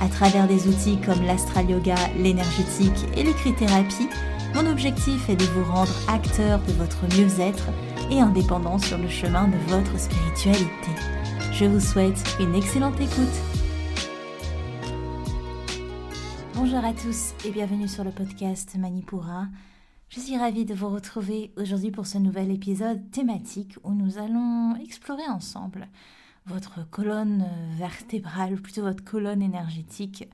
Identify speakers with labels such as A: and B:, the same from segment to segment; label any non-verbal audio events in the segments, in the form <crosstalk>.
A: À travers des outils comme l'astral yoga, l'énergétique et l'écrit-thérapie, mon objectif est de vous rendre acteur de votre mieux-être et indépendant sur le chemin de votre spiritualité. Je vous souhaite une excellente écoute. Bonjour à tous et bienvenue sur le podcast Manipura. Je suis ravie de vous retrouver aujourd'hui pour ce nouvel épisode thématique où nous allons explorer ensemble votre colonne vertébrale, ou plutôt votre colonne énergétique,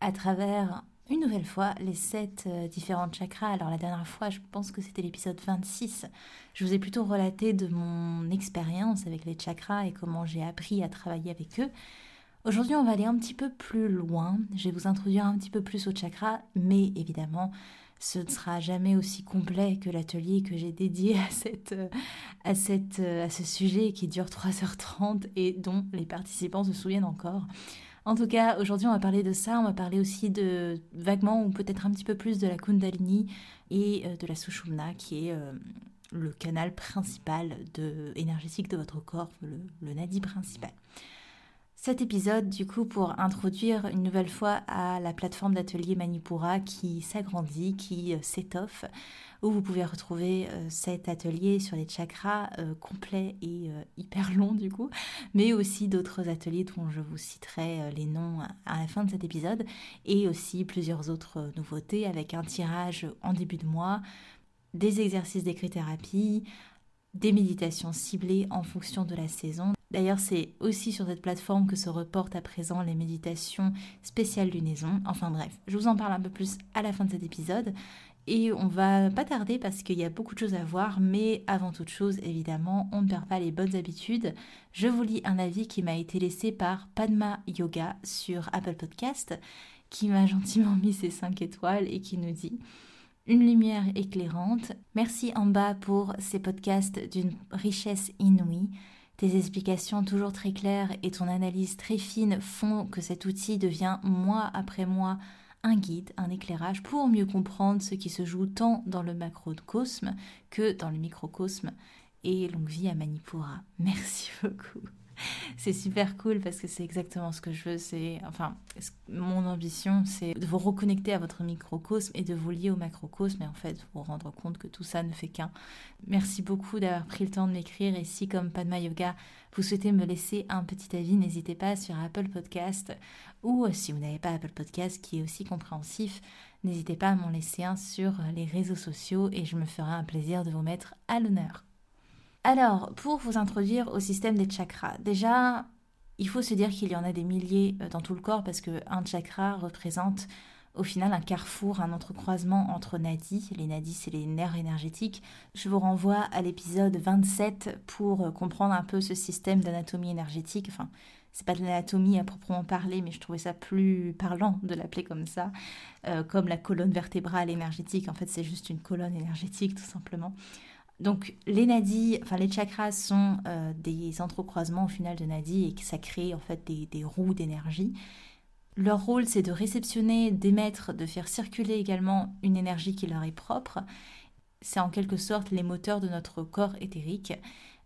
A: à travers une nouvelle fois les sept euh, différentes chakras. Alors la dernière fois, je pense que c'était l'épisode 26, je vous ai plutôt relaté de mon expérience avec les chakras et comment j'ai appris à travailler avec eux. Aujourd'hui, on va aller un petit peu plus loin. Je vais vous introduire un petit peu plus aux chakras, mais évidemment, ce ne sera jamais aussi complet que l'atelier que j'ai dédié à, cette, à, cette, à ce sujet qui dure 3h30 et dont les participants se souviennent encore. En tout cas, aujourd'hui, on va parler de ça. On va parler aussi de vaguement ou peut-être un petit peu plus de la Kundalini et euh, de la Sushumna, qui est euh, le canal principal énergétique de votre corps, le nadi principal. Cet épisode, du coup, pour introduire une nouvelle fois à la plateforme d'atelier Manipura qui s'agrandit, qui euh, s'étoffe, où vous pouvez retrouver euh, cet atelier sur les chakras euh, complet et hyper long du coup, mais aussi d'autres ateliers dont je vous citerai les noms à la fin de cet épisode, et aussi plusieurs autres nouveautés avec un tirage en début de mois, des exercices d'écrit-thérapie, des méditations ciblées en fonction de la saison, D'ailleurs, c'est aussi sur cette plateforme que se reportent à présent les méditations spéciales lunaison. Enfin bref, je vous en parle un peu plus à la fin de cet épisode. Et on va pas tarder parce qu'il y a beaucoup de choses à voir, mais avant toute chose, évidemment, on ne perd pas les bonnes habitudes. Je vous lis un avis qui m'a été laissé par Padma Yoga sur Apple Podcast, qui m'a gentiment <laughs> mis ses 5 étoiles et qui nous dit une lumière éclairante. Merci en bas pour ces podcasts d'une richesse inouïe. Tes explications toujours très claires et ton analyse très fine font que cet outil devient mois après mois un guide, un éclairage pour mieux comprendre ce qui se joue tant dans le macrocosme que dans le microcosme. Et longue vie à Manipura. Merci beaucoup <laughs> c'est super cool parce que c'est exactement ce que je veux. C'est, enfin, mon ambition, c'est de vous reconnecter à votre microcosme et de vous lier au macrocosme et en fait vous rendre compte que tout ça ne fait qu'un. Merci beaucoup d'avoir pris le temps de m'écrire et si comme Padma Yoga, vous souhaitez me laisser un petit avis, n'hésitez pas sur Apple Podcast ou euh, si vous n'avez pas Apple Podcast qui est aussi compréhensif, n'hésitez pas à m'en laisser un sur les réseaux sociaux et je me ferai un plaisir de vous mettre à l'honneur. Alors, pour vous introduire au système des chakras, déjà, il faut se dire qu'il y en a des milliers euh, dans tout le corps parce qu'un chakra représente au final un carrefour, un entrecroisement entre nadis. Les nadis, c'est les nerfs énergétiques. Je vous renvoie à l'épisode 27 pour euh, comprendre un peu ce système d'anatomie énergétique. Enfin, c'est pas de l'anatomie à proprement parler, mais je trouvais ça plus parlant de l'appeler comme ça, euh, comme la colonne vertébrale énergétique. En fait, c'est juste une colonne énergétique, tout simplement. Donc les nadis, enfin les chakras sont euh, des entrecroisements au final de nadis et ça crée en fait des, roues d'énergie. Leur rôle c'est de réceptionner, d'émettre, de faire circuler également une énergie qui leur est propre. C'est en quelque sorte les moteurs de notre corps éthérique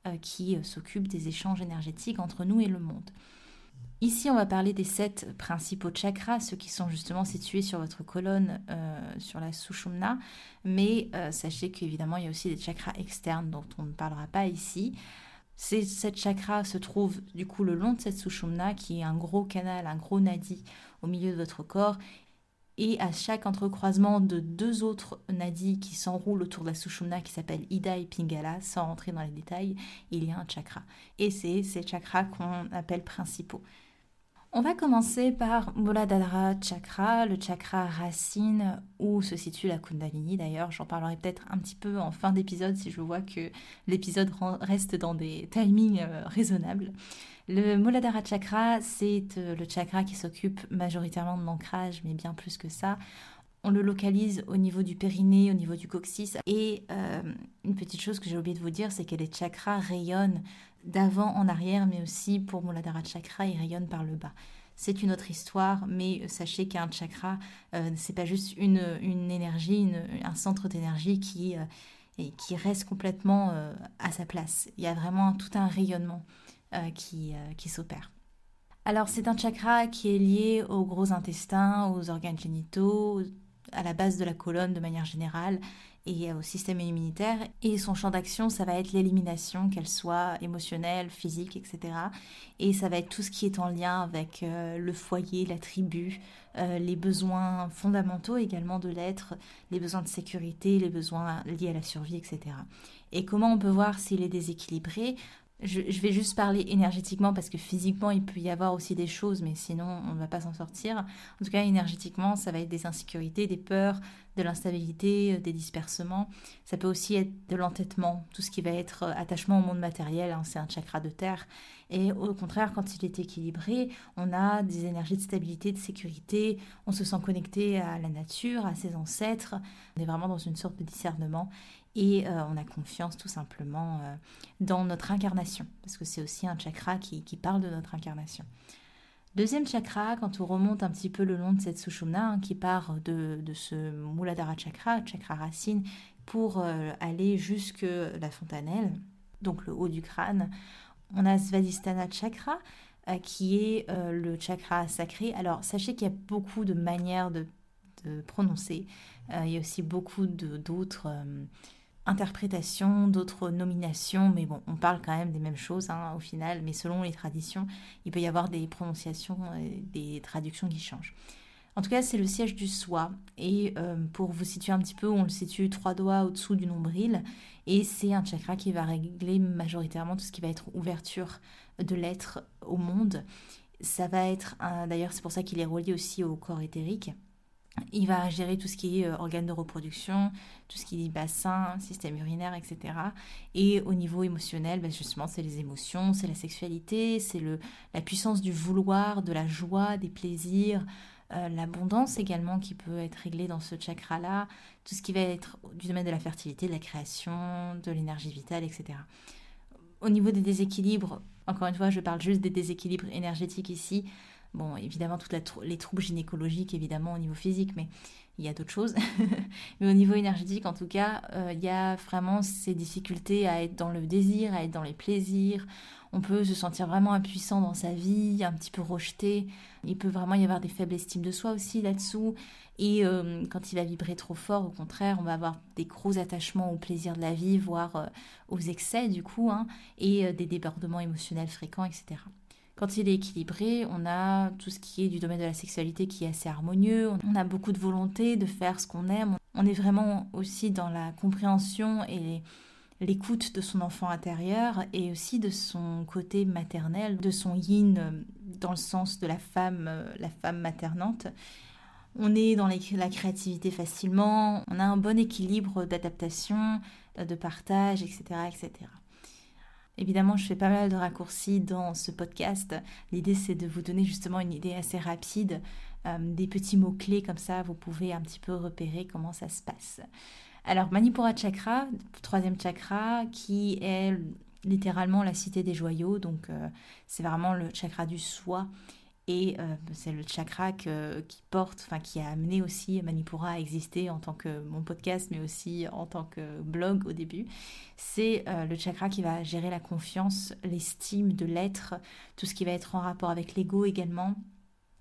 A: euh, qui euh, s'occupent des échanges énergétiques entre nous et le monde. Ici, on va parler des sept principaux chakras, ceux qui sont justement situés sur votre colonne, euh, sur la Sushumna. Mais euh, sachez qu'évidemment, il y a aussi des chakras externes dont on ne parlera pas ici. Ces sept chakras se trouvent du coup le long de cette Sushumna, qui est un gros canal, un gros nadi au milieu de votre corps. Et à chaque entrecroisement de deux autres nadis qui s'enroulent autour de la Sushumna, qui s'appelle Ida et Pingala, sans rentrer dans les détails, il y a un chakra. Et c'est ces chakras qu'on appelle principaux. On va commencer par Muladhara Chakra, le chakra racine où se situe la Kundalini. D'ailleurs, j'en parlerai peut-être un petit peu en fin d'épisode si je vois que l'épisode reste dans des timings euh, raisonnables. Le Muladhara Chakra, c'est euh, le chakra qui s'occupe majoritairement de l'ancrage, mais bien plus que ça. on le localise au niveau du périnée, au niveau du coccyx. Et euh, une petite chose que j'ai oublié de vous dire, c'est que les chakras rayonnent d'avant en arrière, mais aussi pour Muladhara Chakra, ils rayonnent par le bas. C'est une autre histoire, mais sachez qu'un chakra, euh, c'est pas juste une, une énergie, un centre d'énergie qui, euh, qui reste complètement euh, à sa place. Il y a vraiment tout un rayonnement qui, qui s'opère. Alors c'est un chakra qui est lié aux gros intestins, aux organes génitaux, à la base de la colonne de manière générale et au système immunitaire. Et son champ d'action, ça va être l'élimination, qu'elle soit émotionnelle, physique, etc. Et ça va être tout ce qui est en lien avec euh, le foyer, la tribu, euh, les besoins fondamentaux également de l'être, les besoins de sécurité, les besoins liés à la survie, etc. Et comment on peut voir s'il est déséquilibré? Je, vais juste parler énergétiquement parce que physiquement, il peut y avoir aussi des choses, mais sinon, on ne va pas s'en sortir. En tout cas, énergétiquement, ça va être des insécurités, des peurs, de l'instabilité, euh, des dispersements. Ça peut aussi être de l'entêtement, tout ce qui va être euh, attachement au monde matériel, hein, c'est un chakra de terre. Et au contraire, quand il est équilibré, on a des énergies de stabilité, de sécurité, on se sent connecté à la nature, à ses ancêtres, on est vraiment dans une sorte de discernement et euh, on a confiance tout simplement euh, dans notre incarnation, parce que c'est aussi un chakra qui, parle de notre incarnation. Deuxième chakra, quand on remonte un petit peu le long de cette Sushumna, hein, qui part de, ce Muladhara chakra, chakra racine, pour euh, aller jusque la fontanelle, donc le haut du crâne, on a Svadhisthana chakra, qui est le chakra sacré. Alors sachez qu'il y a beaucoup de manières de, prononcer, il y a aussi beaucoup d'autres interprétations, d'autres nominations, mais bon, on parle quand même des mêmes choses hein, au final, mais selon les traditions, il peut y avoir des prononciations, des traductions qui changent. En tout cas, c'est le siège du soi, et euh, pour vous situer un petit peu, on le situe trois doigts au-dessous du nombril, et c'est un chakra qui va régler majoritairement tout ce qui va être ouverture de l'être au monde. Ça va être, d'ailleurs, c'est pour ça qu'il est relié aussi au corps éthérique. Il va gérer tout ce qui est euh, organes de reproduction, tout ce qui est bassin, système urinaire, etc. Et au niveau émotionnel, ben, justement, c'est les émotions, c'est la sexualité, c'est la puissance du vouloir, de la joie, des plaisirs, euh, l'abondance également qui peut être réglée dans ce chakra-là, tout ce qui va être du domaine de la fertilité, de la création, de l'énergie vitale, etc. Au niveau des déséquilibres, encore une fois, je parle juste des déséquilibres énergétiques ici. Bon, évidemment, tous les troubles gynécologiques, évidemment, au niveau physique, mais il y a d'autres choses. <laughs> mais au niveau énergétique, en tout cas, euh, il y a vraiment ces difficultés à être dans le désir, à être dans les plaisirs. On peut se sentir vraiment impuissant dans sa vie, un petit peu rejeté. Il peut vraiment y avoir des faibles estimes de soi aussi là-dessous. Et euh, quand il va vibrer trop fort, au contraire, on va avoir des gros attachements au plaisir de la vie, voire euh, aux excès du coup, hein, et des débordements émotionnels fréquents, etc. Quand il est équilibré, on a tout ce qui est du domaine de la sexualité qui est assez harmonieux, on a beaucoup de volonté de faire ce qu'on aime, on est vraiment aussi dans la compréhension et l'écoute de son enfant intérieur et aussi de son côté maternel, de son yin euh, dans le sens de la femme, euh, la femme maternante. On est dans la créativité facilement, on a un bon équilibre d'adaptation, de partage, etc., etc. Évidemment, je fais pas mal de raccourcis dans ce podcast. L'idée, c'est de vous donner justement une idée assez rapide, euh, des petits mots-clés comme ça, vous pouvez un petit peu repérer comment ça se passe. Alors, Manipura Chakra, troisième chakra, qui est littéralement la cité des joyaux, donc euh, c'est vraiment le chakra du soi et euh, c'est le chakra qui porte, enfin qui a amené aussi Manipura à exister en tant que mon podcast, mais aussi en tant que blog au début. C'est euh, le chakra qui va gérer la confiance, l'estime de l'être, tout ce qui va être en rapport avec l'ego également.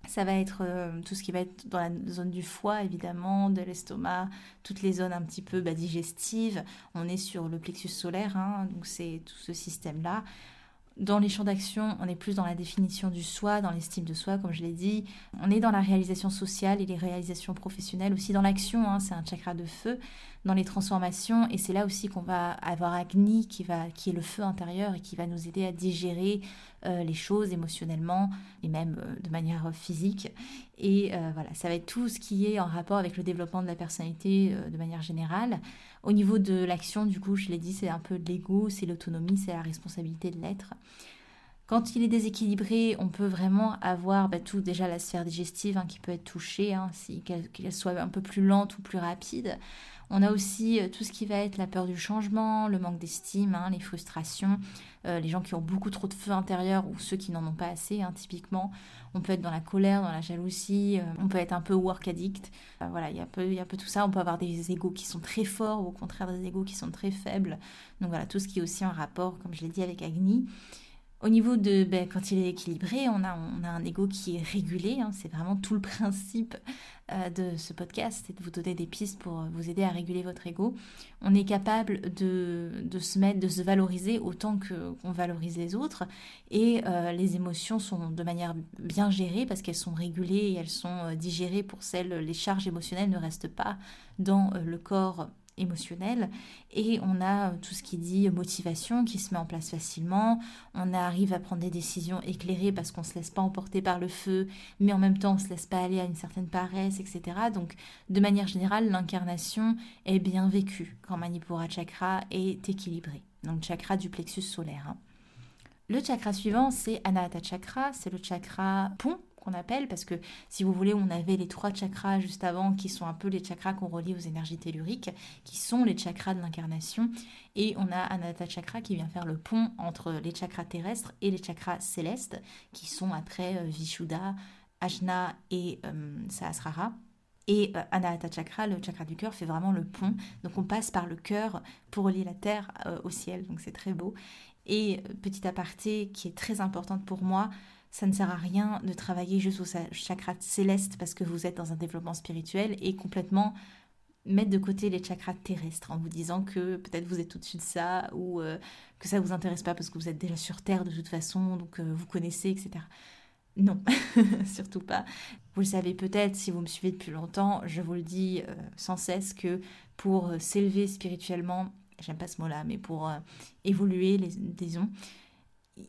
A: Ça va être euh, tout ce qui va être dans la zone du foie, évidemment, de l'estomac, toutes les zones un petit peu bah, digestives. On est sur le plexus solaire, hein, donc c'est tout ce système-là. Dans les champs d'action, on est plus dans la définition du soi, dans l'estime de soi, comme je l'ai dit. On est dans la réalisation sociale et les réalisations professionnelles, aussi dans l'action, hein, c'est un chakra de feu, dans les transformations. Et c'est là aussi qu'on va avoir Agni, qui, va, qui est le feu intérieur et qui va nous aider à digérer euh, les choses émotionnellement et même euh, de manière physique. Et euh, voilà, ça va être tout ce qui est en rapport avec le développement de la personnalité de manière générale. Au niveau de l'action, du coup, je l'ai dit, c'est un peu de l'ego, c'est l'autonomie, c'est la responsabilité de l'être. Quand il est déséquilibré, on peut vraiment avoir bah, tout déjà la sphère digestive hein, qui peut être touchée, hein, si, qu'elle soit un peu plus lente ou plus rapide. On a aussi euh, tout ce qui va être la peur du changement, le manque d'estime, hein, les frustrations, euh, les gens qui ont beaucoup trop de feu intérieur ou ceux qui n'en ont pas assez, typiquement. On peut être dans la colère, dans la jalousie, euh, on peut être un peu work addict. voilà, il y, a peu, y a peu tout ça. On peut avoir des égaux qui sont très forts ou au contraire des égaux qui sont très faibles. Donc voilà, tout ce qui est aussi en rapport, comme je l'ai dit, avec Agni. Au niveau de ben, quand il est équilibré, on a, un ego qui est régulé. Hein. c'est vraiment tout le <laughs> principe euh, de ce podcast, c'est de vous donner des pistes pour vous aider à réguler votre ego. On est capable de, se mettre, de se valoriser autant que qu'on valorise les autres. Et euh, les émotions sont de manière bien gérées parce qu'elles sont régulées et elles sont euh, digérées pour celles. Les charges émotionnelles ne restent pas dans le corps émotionnel. Et on a euh, tout ce qui dit motivation qui se met en place facilement. On arrive à prendre des décisions éclairées parce qu'on se laisse pas emporter par le feu mais en même temps on se laisse pas aller à une certaine paresse etc donc de manière générale l'incarnation est bien vécue quand Manipura chakra est équilibré. Donc chakra du plexus solaire hein. le chakra suivant c'est Anahata chakra. C'est le chakra pont qu'on appelle, parce que si vous voulez, on avait les trois chakras juste avant, qui sont un peu les chakras qu'on relie aux énergies telluriques, qui sont les chakras de l'incarnation, et on a Anahata Chakra qui vient faire le pont entre les chakras terrestres et les chakras célestes, qui sont après euh, Vishuddha, Ajna et euh, Sahasrara. Et euh, Anahata Chakra, le chakra du cœur, fait vraiment le pont. Donc on passe par le cœur pour relier la terre au ciel. Donc c'est très beau. Et petit aparté qui est très importante pour moi, ça ne sert à rien de travailler juste au chakra céleste parce que vous êtes dans un développement spirituel et complètement mettre de côté les chakras terrestres en vous disant que peut-être vous êtes au-dessus de ça ou euh, que ça vous intéresse pas parce que vous êtes déjà sur Terre de toute façon, donc euh, vous connaissez, etc. Non, <laughs> surtout pas. Vous le savez peut-être si vous me suivez depuis longtemps, je vous le dis euh, sans cesse que pour s'élever spirituellement, j'aime pas ce mot-là, mais pour évoluer, disons,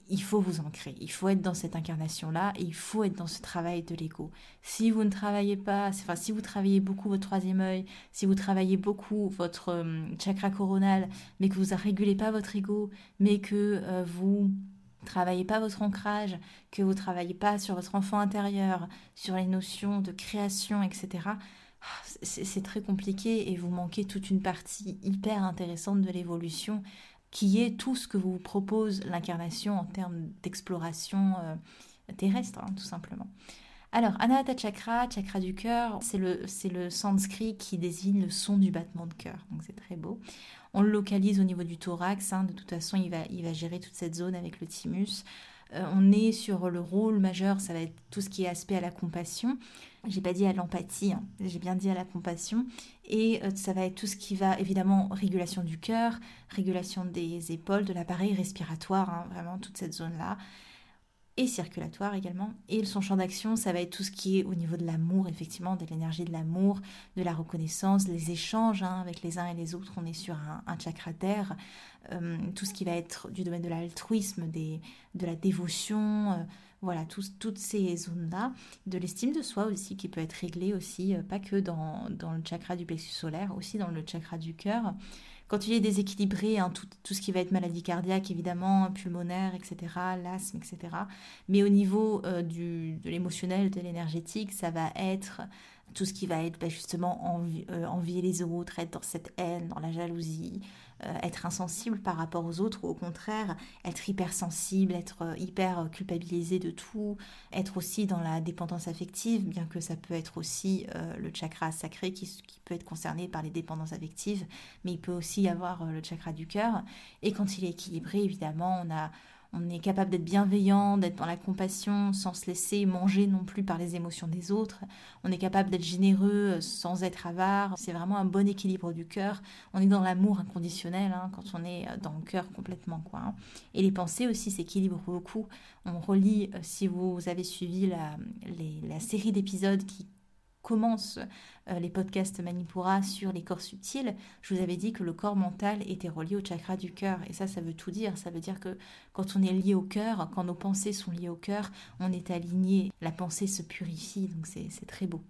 A: il faut vous ancrer, il faut être dans cette incarnation-là et il faut être dans ce travail de l'ego. Si vous ne travaillez pas, enfin si vous travaillez beaucoup votre troisième œil, si vous travaillez beaucoup votre euh, chakra coronal, mais que vous ne régulez pas votre ego, mais que euh, vous travaillez pas votre ancrage, que vous travaillez pas sur votre enfant intérieur, sur les notions de création, etc., c'est très compliqué et vous manquez toute une partie hyper intéressante de l'évolution qui est tout ce que vous propose l'incarnation en termes d'exploration euh, terrestre, hein, tout simplement. Alors, Anahata Chakra, chakra du cœur, c'est le, le sanskrit qui désigne le son du battement de cœur, donc c'est très beau. On le localise au niveau du thorax, hein, de toute façon il va, il va gérer toute cette zone avec le thymus. Euh, on est sur le rôle majeur, ça va être tout ce qui est aspect à la compassion. J'ai pas dit à l'empathie, hein. j'ai bien dit à la compassion. Et euh, ça va être tout ce qui va évidemment régulation du cœur, régulation des épaules, de l'appareil respiratoire, hein, vraiment toute cette zone-là et circulatoire également. Et son champ d'action, ça va être tout ce qui est au niveau de l'amour, effectivement, de l'énergie de l'amour, de la reconnaissance, les échanges hein, avec les uns et les autres. On est sur un, chakra terre, euh, tout ce qui va être du domaine de l'altruisme, de la dévotion, euh, voilà, toutes ces zones-là, de l'estime de soi aussi, qui peut être réglée aussi, euh, pas que dans, dans, le chakra du plexus solaire, aussi dans le chakra du cœur. Quand il est déséquilibré, hein, tout, ce qui va être maladie cardiaque, évidemment, pulmonaire, etc., l'asthme, etc. Mais au niveau euh, de l'émotionnel, de l'énergétique, ça va être tout ce qui va être bah, justement euh, envier les autres, être dans cette haine, dans la jalousie, être insensible par rapport aux autres, ou au contraire, être hypersensible, être euh, hyper culpabilisé de tout, être aussi dans la dépendance affective, bien que ça peut être aussi le chakra sacré qui, peut être concerné par les dépendances affectives, mais il peut aussi y avoir le chakra du cœur. Et quand il est équilibré, évidemment, on a on est capable d'être bienveillant, d'être dans la compassion sans se laisser manger non plus par les émotions des autres. On est capable d'être généreux euh, sans être avare. C'est vraiment un bon équilibre du cœur. On est dans l'amour inconditionnel hein, quand on est euh, dans le cœur complètement. Quoi, hein. Et les pensées aussi s'équilibrent beaucoup. On relit, euh, si vous avez suivi la, la série d'épisodes qui commence euh, les podcasts Manipura sur les corps subtils, je vous avais dit que le corps mental était relié au chakra du cœur. Et ça, ça veut tout dire. Ça veut dire que quand on est lié au cœur, quand nos pensées sont liées au cœur, on est aligné. La pensée se purifie. Donc c'est très beau.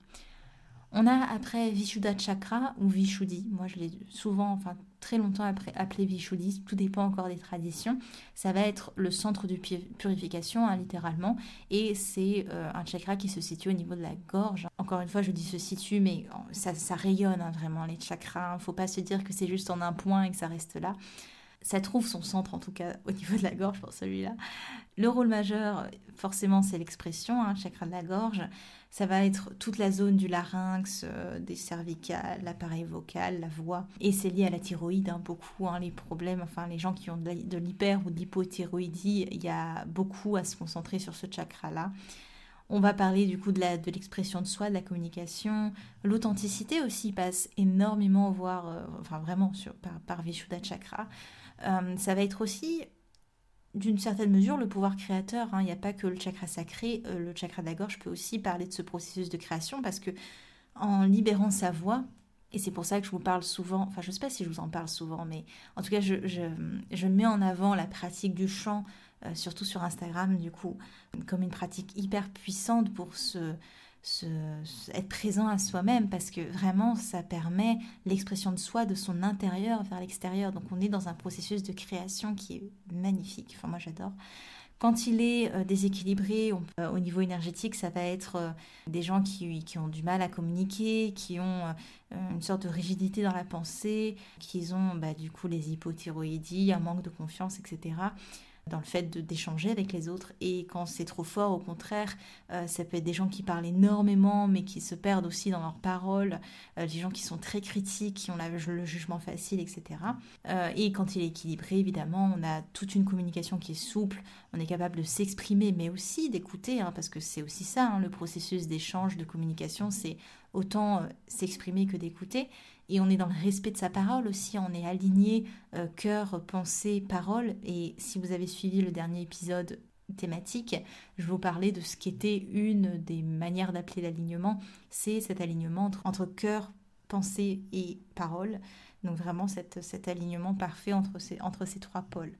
A: On a après Vishuddha Chakra ou Vishuddhi. Moi, je l'ai souvent, enfin très longtemps appelé Vishuddhi, tout dépend encore des traditions. Ça va être le centre de purification, hein, littéralement, et c'est euh, un chakra qui se situe au niveau de la gorge. Encore une fois, je dis se situe, mais ça, ça rayonne hein, vraiment les chakras. Il faut pas se dire que c'est juste en un point et que ça reste là ça trouve son centre en tout cas au niveau de la gorge pour celui-là. Le rôle majeur, forcément, c'est l'expression, hein, chakra de la gorge. Ça va être toute la zone du larynx, euh, des cervicales, l'appareil vocal, la voix. Et c'est lié à la thyroïde, hein, beaucoup, hein, les problèmes, enfin les gens qui ont de l'hyper ou de l'hypothyroïdie, il y a beaucoup à se concentrer sur ce chakra-là. On va parler du coup de l'expression de, soi, de la communication. L'authenticité aussi passe énormément, voire, euh, enfin vraiment par, par Vishuddha Chakra. Euh, ça va être aussi d'une certaine mesure le pouvoir créateur. Hein. Il n'y a pas que le chakra sacré, euh, le chakra de la gorge peut aussi parler de ce processus de création parce que en libérant sa voix, et c'est pour ça que je vous parle souvent, enfin je ne sais pas si je vous en parle souvent, mais en tout cas je, mets en avant la pratique du chant, euh, surtout sur Instagram du coup, comme une pratique hyper puissante pour se être présent à soi-même parce que vraiment ça permet l'expression de soi de son intérieur vers l'extérieur. Donc on est dans un processus de création qui est magnifique. Enfin moi j'adore. Quand il est euh, déséquilibré euh, au niveau énergétique, ça va être euh, des gens qui, qui, ont du mal à communiquer, qui ont une sorte de rigidité dans la pensée, qui ont bah, du coup les hypothyroïdies, un manque de confiance, etc dans le fait d'échanger avec les autres. Et quand c'est trop fort, au contraire, euh, ça peut être des gens qui parlent énormément, mais qui se perdent aussi dans leurs paroles, euh, des gens qui sont très critiques, qui ont le jugement facile, etc. Euh, et quand il est équilibré, évidemment, on a toute une communication qui est souple, on est capable de s'exprimer, mais aussi d'écouter, hein, parce que c'est aussi ça, hein, le processus d'échange, de communication, c'est autant s'exprimer que d'écouter. Et on est dans le respect de sa parole aussi, on est aligné euh, cœur, pensée, parole. Et si vous avez suivi le dernier épisode thématique, je vous parlais de ce qui était une des manières d'appeler l'alignement, c'est cet alignement entre, cœur, pensée et parole. Donc vraiment cet alignement parfait entre ces, entre ces trois pôles.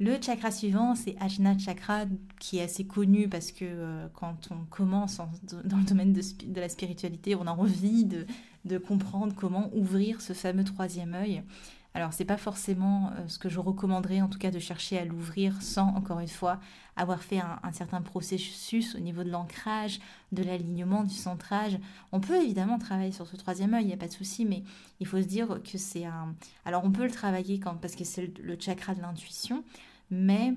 A: Le chakra suivant, c'est Ajna Chakra, qui est assez connu parce que euh, quand on commence dans le domaine de, de, la spiritualité, on a envie de, de comprendre comment ouvrir ce fameux troisième œil. Alors c'est pas forcément euh, ce que je recommanderais en tout cas de chercher à l'ouvrir sans encore une fois avoir fait un, certain processus au niveau de l'ancrage, de l'alignement, du centrage. On peut évidemment travailler sur ce troisième œil, il n'y a pas de souci, mais il faut se dire que c'est un... Alors on peut le travailler quand, parce que c'est le, chakra de l'intuition, mais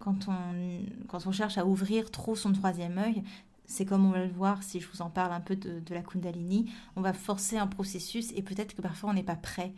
A: quand on, quand on cherche à ouvrir trop son troisième œil, c'est comme on va le voir si je vous en parle un peu de, la Kundalini, on va forcer un processus et peut-être que parfois on n'est pas prêt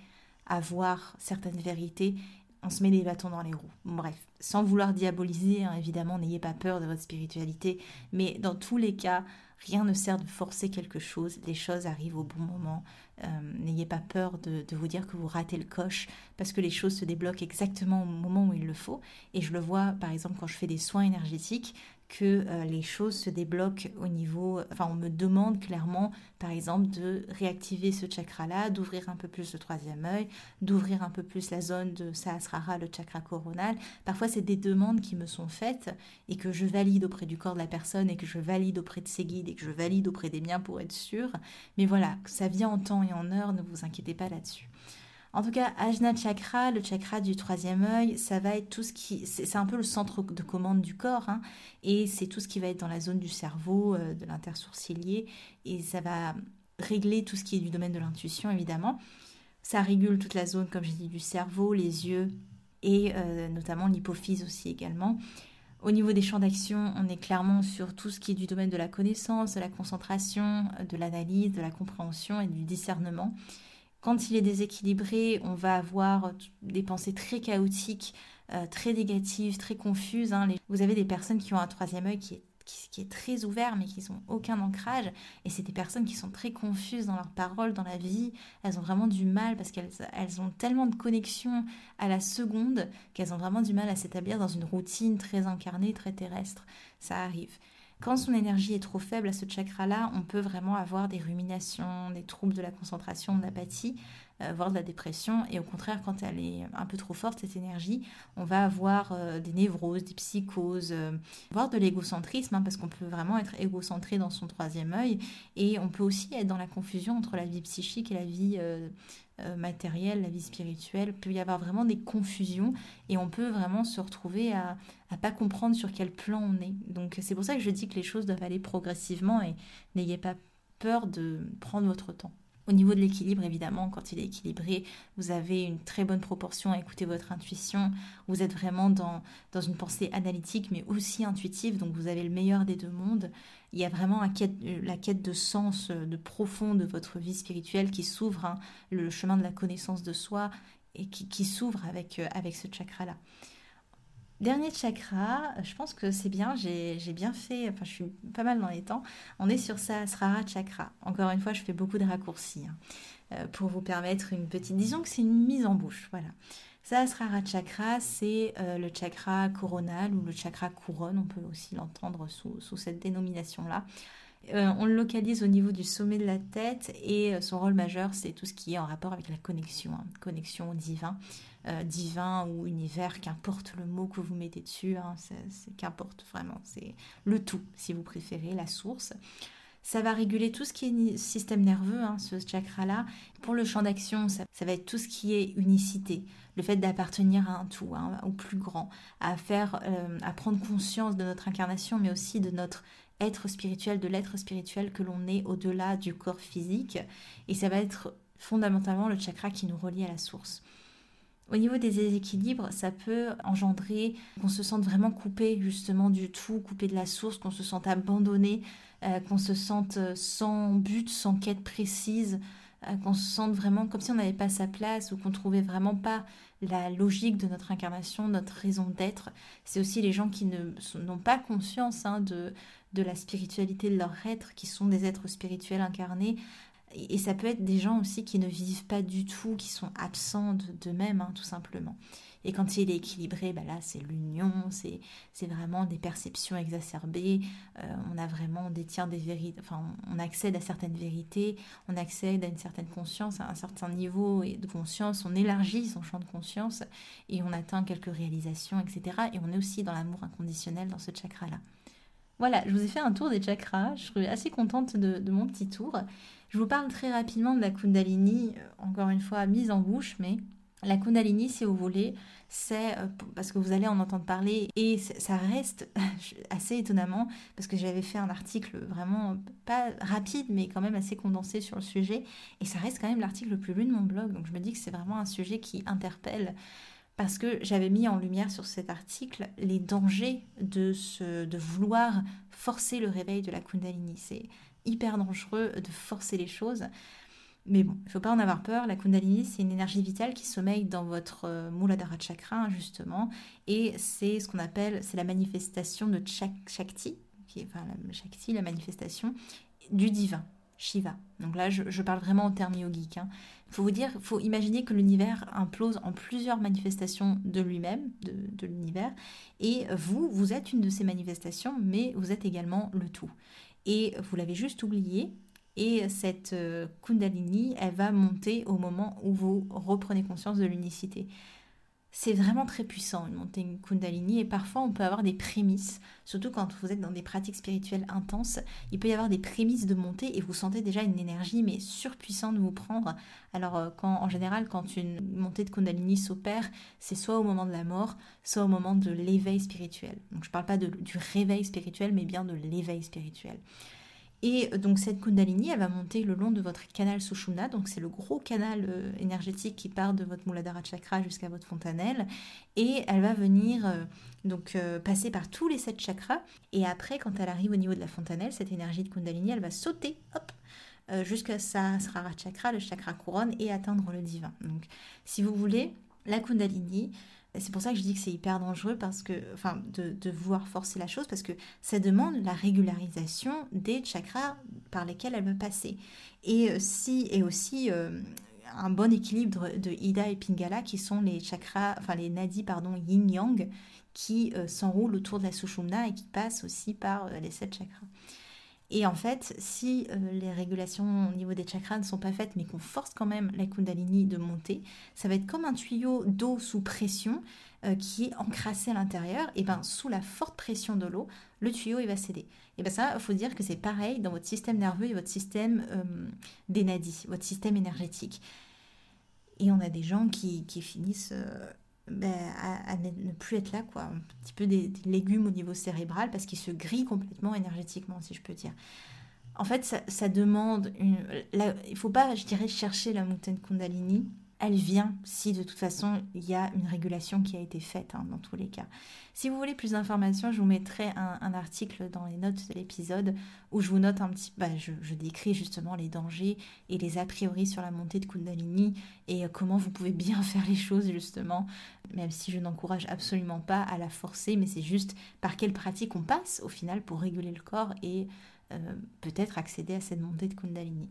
A: à voir certaines vérités, on se met des bâtons dans les roues. Bref, sans vouloir diaboliser, hein, évidemment, n'ayez pas peur de votre spiritualité, mais dans tous les cas, rien ne sert de forcer quelque chose, les choses arrivent au bon moment. Euh, n'ayez pas peur de, de, vous dire que vous ratez le coche, parce que les choses se débloquent exactement au moment où il le faut. Et je le vois, par exemple, quand je fais des soins énergétiques, que euh, les choses se débloquent au niveau... Enfin, on me demande clairement, par exemple, de réactiver ce chakra-là, d'ouvrir un peu plus le troisième œil, d'ouvrir un peu plus la zone de Sahasrara, le chakra coronal. Parfois, c'est des demandes qui me sont faites et que je valide auprès du corps de la personne et que je valide auprès de ses guides et que je valide auprès des miens pour être sûr. Mais voilà, ça vient en temps et en heure, ne vous inquiétez pas là-dessus. En tout cas, Ajna Chakra, le chakra du troisième œil, ça va être tout ce qui. C'est un peu le centre de commande du corps, hein, et c'est tout ce qui va être dans la zone du cerveau, euh, de l'intersourcilier, et ça va régler tout ce qui est du domaine de l'intuition, évidemment. Ça régule toute la zone, comme j'ai dit, du cerveau, les yeux, et euh, notamment l'hypophyse aussi également. Au niveau des champs d'action, on est clairement sur tout ce qui est du domaine de la connaissance, de la concentration, de l'analyse, de la compréhension et du discernement. Quand il est déséquilibré, on va avoir des pensées très chaotiques, euh, très négatives, très confuses. Hein. Vous avez des personnes qui ont un troisième œil qui est, qui, est très ouvert, mais qui n'ont aucun ancrage. Et c'est des personnes qui sont très confuses dans leurs paroles, dans la vie. Elles ont vraiment du mal parce qu'elles elles ont tellement de connexion à la seconde qu'elles ont vraiment du mal à s'établir dans une routine très incarnée, très terrestre. Ça arrive. Quand son énergie est trop faible à ce chakra-là, on peut vraiment avoir des ruminations, des troubles de la concentration, de l'apathie, euh, voire de la dépression. Et au contraire, quand elle est un peu trop forte, cette énergie, on va avoir euh, des névroses, des psychoses, euh, voire de l'égocentrisme, hein, parce qu'on peut vraiment être égocentré dans son troisième œil. Et on peut aussi être dans la confusion entre la vie psychique et la vie matérielle, la vie spirituelle. Peut y avoir vraiment des confusions et on peut vraiment se retrouver à ne pas comprendre sur quel plan on est. Donc c'est pour ça que je dis que les choses doivent aller progressivement et n'ayez pas peur de prendre votre temps. Au niveau de l'équilibre, évidemment, quand il est équilibré, vous avez une très bonne proportion à écouter votre intuition. Vous êtes vraiment dans, une pensée analytique, mais aussi intuitive. Donc vous avez le meilleur des deux mondes. Il y a vraiment euh, la quête de sens, euh, de profond de votre vie spirituelle qui s'ouvre, hein, le chemin de la connaissance de soi et qui, qui s'ouvre avec, euh, avec ce chakra-là. Dernier chakra, je pense que c'est bien, j'ai bien fait, enfin je suis pas mal dans les temps. On est sur Sahasrara Chakra. Encore une fois, je fais beaucoup de raccourcis hein, euh, pour vous permettre une petite... Disons que c'est une mise en bouche, voilà. Sahasrara Chakra, c'est euh, le chakra coronal ou le chakra couronne, on peut aussi l'entendre sous, cette dénomination-là. Euh, on le localise au niveau du sommet de la tête et son rôle majeur, c'est tout ce qui est en rapport avec la connexion, hein, connexion au divin. Euh, divin ou univers, qu'importe le mot que vous mettez dessus, hein, c'est, qu'importe vraiment, c'est le tout si vous préférez, la source. Ça va réguler tout ce qui est système nerveux, hein, ce chakra-là. Pour le champ d'action, ça, va être tout ce qui est unicité, le fait d'appartenir à un tout, au plus grand, à faire, euh, à prendre conscience de notre incarnation, mais aussi de notre être spirituel, de l'être spirituel que l'on est au-delà du corps physique. Et ça va être fondamentalement le chakra qui nous relie à la source. Au niveau des déséquilibres, ça peut engendrer qu'on se sente vraiment coupé justement du tout, coupé de la source, qu'on se sente abandonné, euh, qu'on se sente euh, sans but, sans quête précise, euh, qu'on se sente vraiment comme si on n'avait pas sa place ou qu'on trouvait vraiment pas la logique de notre incarnation, notre raison d'être. C'est aussi les gens qui n'ont pas conscience hein, de, de la spiritualité de leur être, qui sont des êtres spirituels incarnés, et ça peut être des gens aussi qui ne vivent pas du tout, qui sont absents d'eux-mêmes, hein, tout simplement. Et quand il est équilibré, bah là, c'est l'union, c'est vraiment des perceptions exacerbées. Euh, on a vraiment, on détient des vérités, enfin, on accède à certaines vérités, on accède à une certaine conscience, à un certain niveau de conscience, on élargit son champ de conscience et on atteint quelques réalisations, etc. Et on est aussi dans l'amour inconditionnel dans ce chakra-là. Voilà, je vous ai fait un tour des chakras. Je suis assez contente de, mon petit tour. Je vous parle très rapidement de la Kundalini, euh, encore une fois mise en bouche, mais la Kundalini, si vous voulez, c'est euh, parce que vous allez en entendre parler et ça reste <laughs> assez étonnamment parce que j'avais fait un article vraiment pas rapide mais quand même assez condensé sur le sujet et ça reste quand même l'article le plus lu de mon blog donc je me dis que c'est vraiment un sujet qui interpelle parce que j'avais mis en lumière sur cet article les dangers de, vouloir forcer le réveil de la Kundalini. C'est hyper dangereux de forcer les choses. Mais bon, il ne faut pas en avoir peur. La Kundalini, c'est une énergie vitale qui sommeille dans votre euh, Muladhara chakra, justement. Et c'est ce qu'on appelle, c'est la manifestation de Shakti, qui est, la manifestation du divin, Shiva. Donc là, je, parle vraiment en termes yogiques. Il hein. faut vous dire, faut imaginer que l'univers implose en plusieurs manifestations de lui-même, de, de l'univers. Et vous, vous êtes une de ces manifestations, mais vous êtes également le tout et vous l'avez juste oublié. Et cette euh, Kundalini, elle va monter au moment où vous reprenez conscience de l'unicité. C'est vraiment très puissant une montée Kundalini et parfois on peut avoir des prémices, surtout quand vous êtes dans des pratiques spirituelles intenses, il peut y avoir des prémices de montée et vous sentez déjà une énergie mais surpuissante vous prendre. Alors euh, quand, en général quand une montée de Kundalini s'opère, c'est soit au moment de la mort, soit au moment de l'éveil spirituel. Donc je ne parle pas du réveil spirituel mais bien de l'éveil spirituel. Et donc cette Kundalini, elle va monter le long de votre canal Sushumna, donc c'est le gros canal euh, énergétique qui part de votre Muladhara chakra jusqu'à votre fontanelle, et elle va venir euh, donc euh, passer par tous les sept chakras. Et après, quand elle arrive au niveau de la fontanelle, cette énergie de Kundalini, elle va sauter, jusqu'à Sahasrara chakra, le chakra couronne, et atteindre le divin. Donc, si vous voulez, la Kundalini, c'est pour ça que je dis que c'est hyper dangereux de, vouloir forcer la chose parce que ça demande la régularisation des chakras par lesquels elle va passer. Et, euh, et aussi euh, un bon équilibre de Ida et Pingala qui sont les chakras, enfin les nadis, pardon, yin-yang qui euh, s'enroulent autour de la Sushumna et qui passent aussi par les sept chakras. Et en fait, si euh, les régulations au niveau des chakras ne sont pas faites, mais qu'on force quand même la Kundalini de monter, ça va être comme un tuyau d'eau sous pression euh, qui est encrassé à l'intérieur. Et bien, sous la forte pression de l'eau, le tuyau il va céder. Et bien ça, il faut dire que c'est pareil dans votre système nerveux et votre système euh, votre système énergétique. Et on a des gens qui, finissent ben, à, ne plus être là, quoi. Un petit peu des, légumes au niveau cérébral parce qu'ils se grillent complètement énergétiquement, si je peux dire. En fait, ça, demande une. il faut pas, je dirais, chercher la montagne Kundalini elle vient si de toute façon il y a une régulation qui a été faite hein, dans tous les cas. Si vous voulez plus d'informations, je vous mettrai un, article dans les notes de l'épisode où je vous note un petit, bah, je, décris justement les dangers et les a priori sur la montée de Kundalini et euh, comment vous pouvez bien <laughs> faire les choses justement, même si je n'encourage absolument pas à la forcer, mais c'est juste par quelle pratique on passe au final pour réguler le corps et euh, peut-être accéder à cette montée de Kundalini.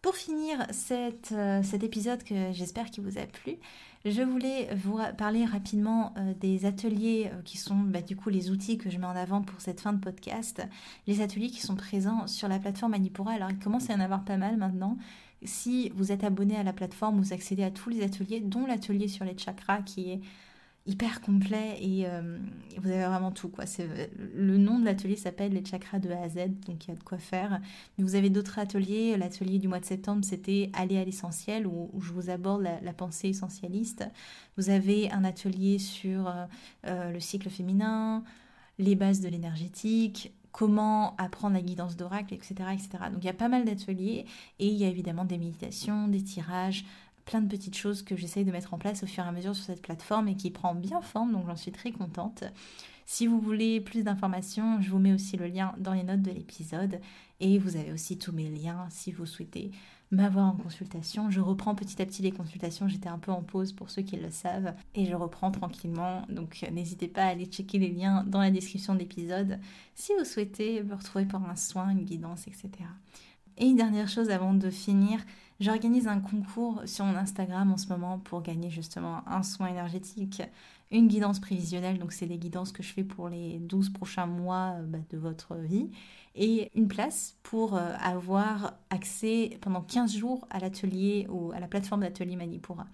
A: Pour finir euh, cet épisode que j'espère qu'il vous a plu, je voulais vous parler rapidement euh, des ateliers euh, qui sont bah, du coup les outils que je mets en avant pour cette fin de podcast. Les ateliers qui sont présents sur la plateforme Manipura. Alors il commence à y en avoir pas mal maintenant. Si vous êtes abonné à la plateforme, vous accédez à tous les ateliers, dont l'atelier sur les chakras qui est hyper complet et euh, vous avez vraiment tout quoi. Le nom de l'atelier s'appelle les chakras de A à Z, donc il y a de quoi faire. Mais vous avez d'autres ateliers. L'atelier du mois de septembre, c'était aller à l'essentiel où, je vous aborde la, pensée essentialiste. Vous avez un atelier sur euh, euh, le cycle féminin, les bases de l'énergétique, comment apprendre la guidance d'oracle, etc., etc. Donc il y a pas mal d'ateliers et il y a évidemment des méditations, des tirages, plein de petites choses que j'essaye de mettre en place au fur et à mesure sur cette plateforme et qui prend bien forme, donc j'en suis très contente. Si vous voulez plus d'informations, je vous mets aussi le lien dans les notes de l'épisode et vous avez aussi tous mes liens si vous souhaitez m'avoir en consultation. Je reprends petit à petit les consultations, j'étais un peu en pause pour ceux qui le savent et je reprends tranquillement. Donc n'hésitez pas à aller checker les liens dans la description de l'épisode si vous souhaitez me retrouver pour un soin, une guidance, etc. Et une dernière chose avant de finir, J'organise un concours sur mon Instagram en ce moment pour gagner justement un soin énergétique, une guidance prévisionnelle, donc c'est les guidances que je fais pour les 12 prochains mois euh, bah, de votre vie, et une place pour euh, avoir accès pendant 15 jours à l'atelier ou à la plateforme d'atelier Manipura.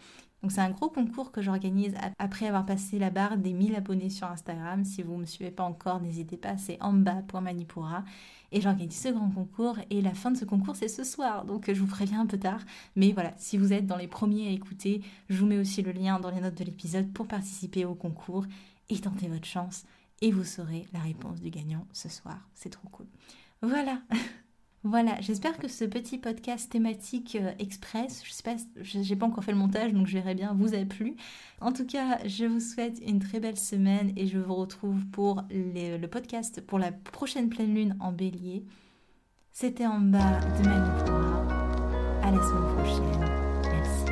A: Donc c'est un gros concours que j'organise après avoir passé la barre des 1000 abonnés sur Instagram. Si vous ne me suivez pas encore, n'hésitez pas, c'est en bas.manipura. Et j'organise ce grand concours et la fin de ce concours c'est ce soir. Donc je vous préviens un peu tard. Mais voilà, si vous êtes dans les premiers à écouter, je vous mets aussi le lien dans les notes de l'épisode pour participer au concours et tenter votre chance. Et vous saurez la réponse du gagnant ce soir. C'est trop cool. Voilà. <laughs> Voilà, j'espère que ce petit podcast thématique euh, express, je sais pas, j'ai pas encore fait le montage donc je verrai bien, vous a plu. En tout cas, je vous souhaite une très belle semaine et je vous retrouve pour le podcast pour la prochaine pleine lune en bélier. C'était en bas de Manipura. À la semaine prochaine. Merci.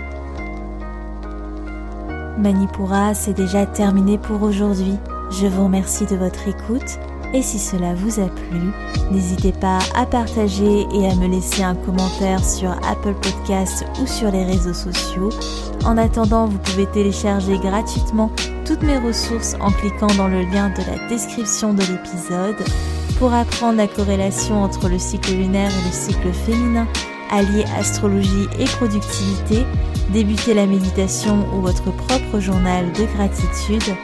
A: Manipura, c'est déjà terminé pour aujourd'hui. Je vous remercie de votre écoute et si cela vous a plu, n'hésitez pas à partager et à me laisser un commentaire sur Apple Podcasts ou sur les réseaux sociaux. En attendant, vous pouvez télécharger gratuitement toutes mes ressources en cliquant dans le lien de la description de l'épisode pour apprendre la corrélation entre le cycle lunaire et le cycle féminin, allier astrologie et productivité, débuter la méditation ou votre propre journal de gratitude.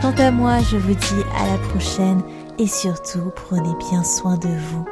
A: Quant à moi, je vous dis à la prochaine et surtout prenez bien soin de vous.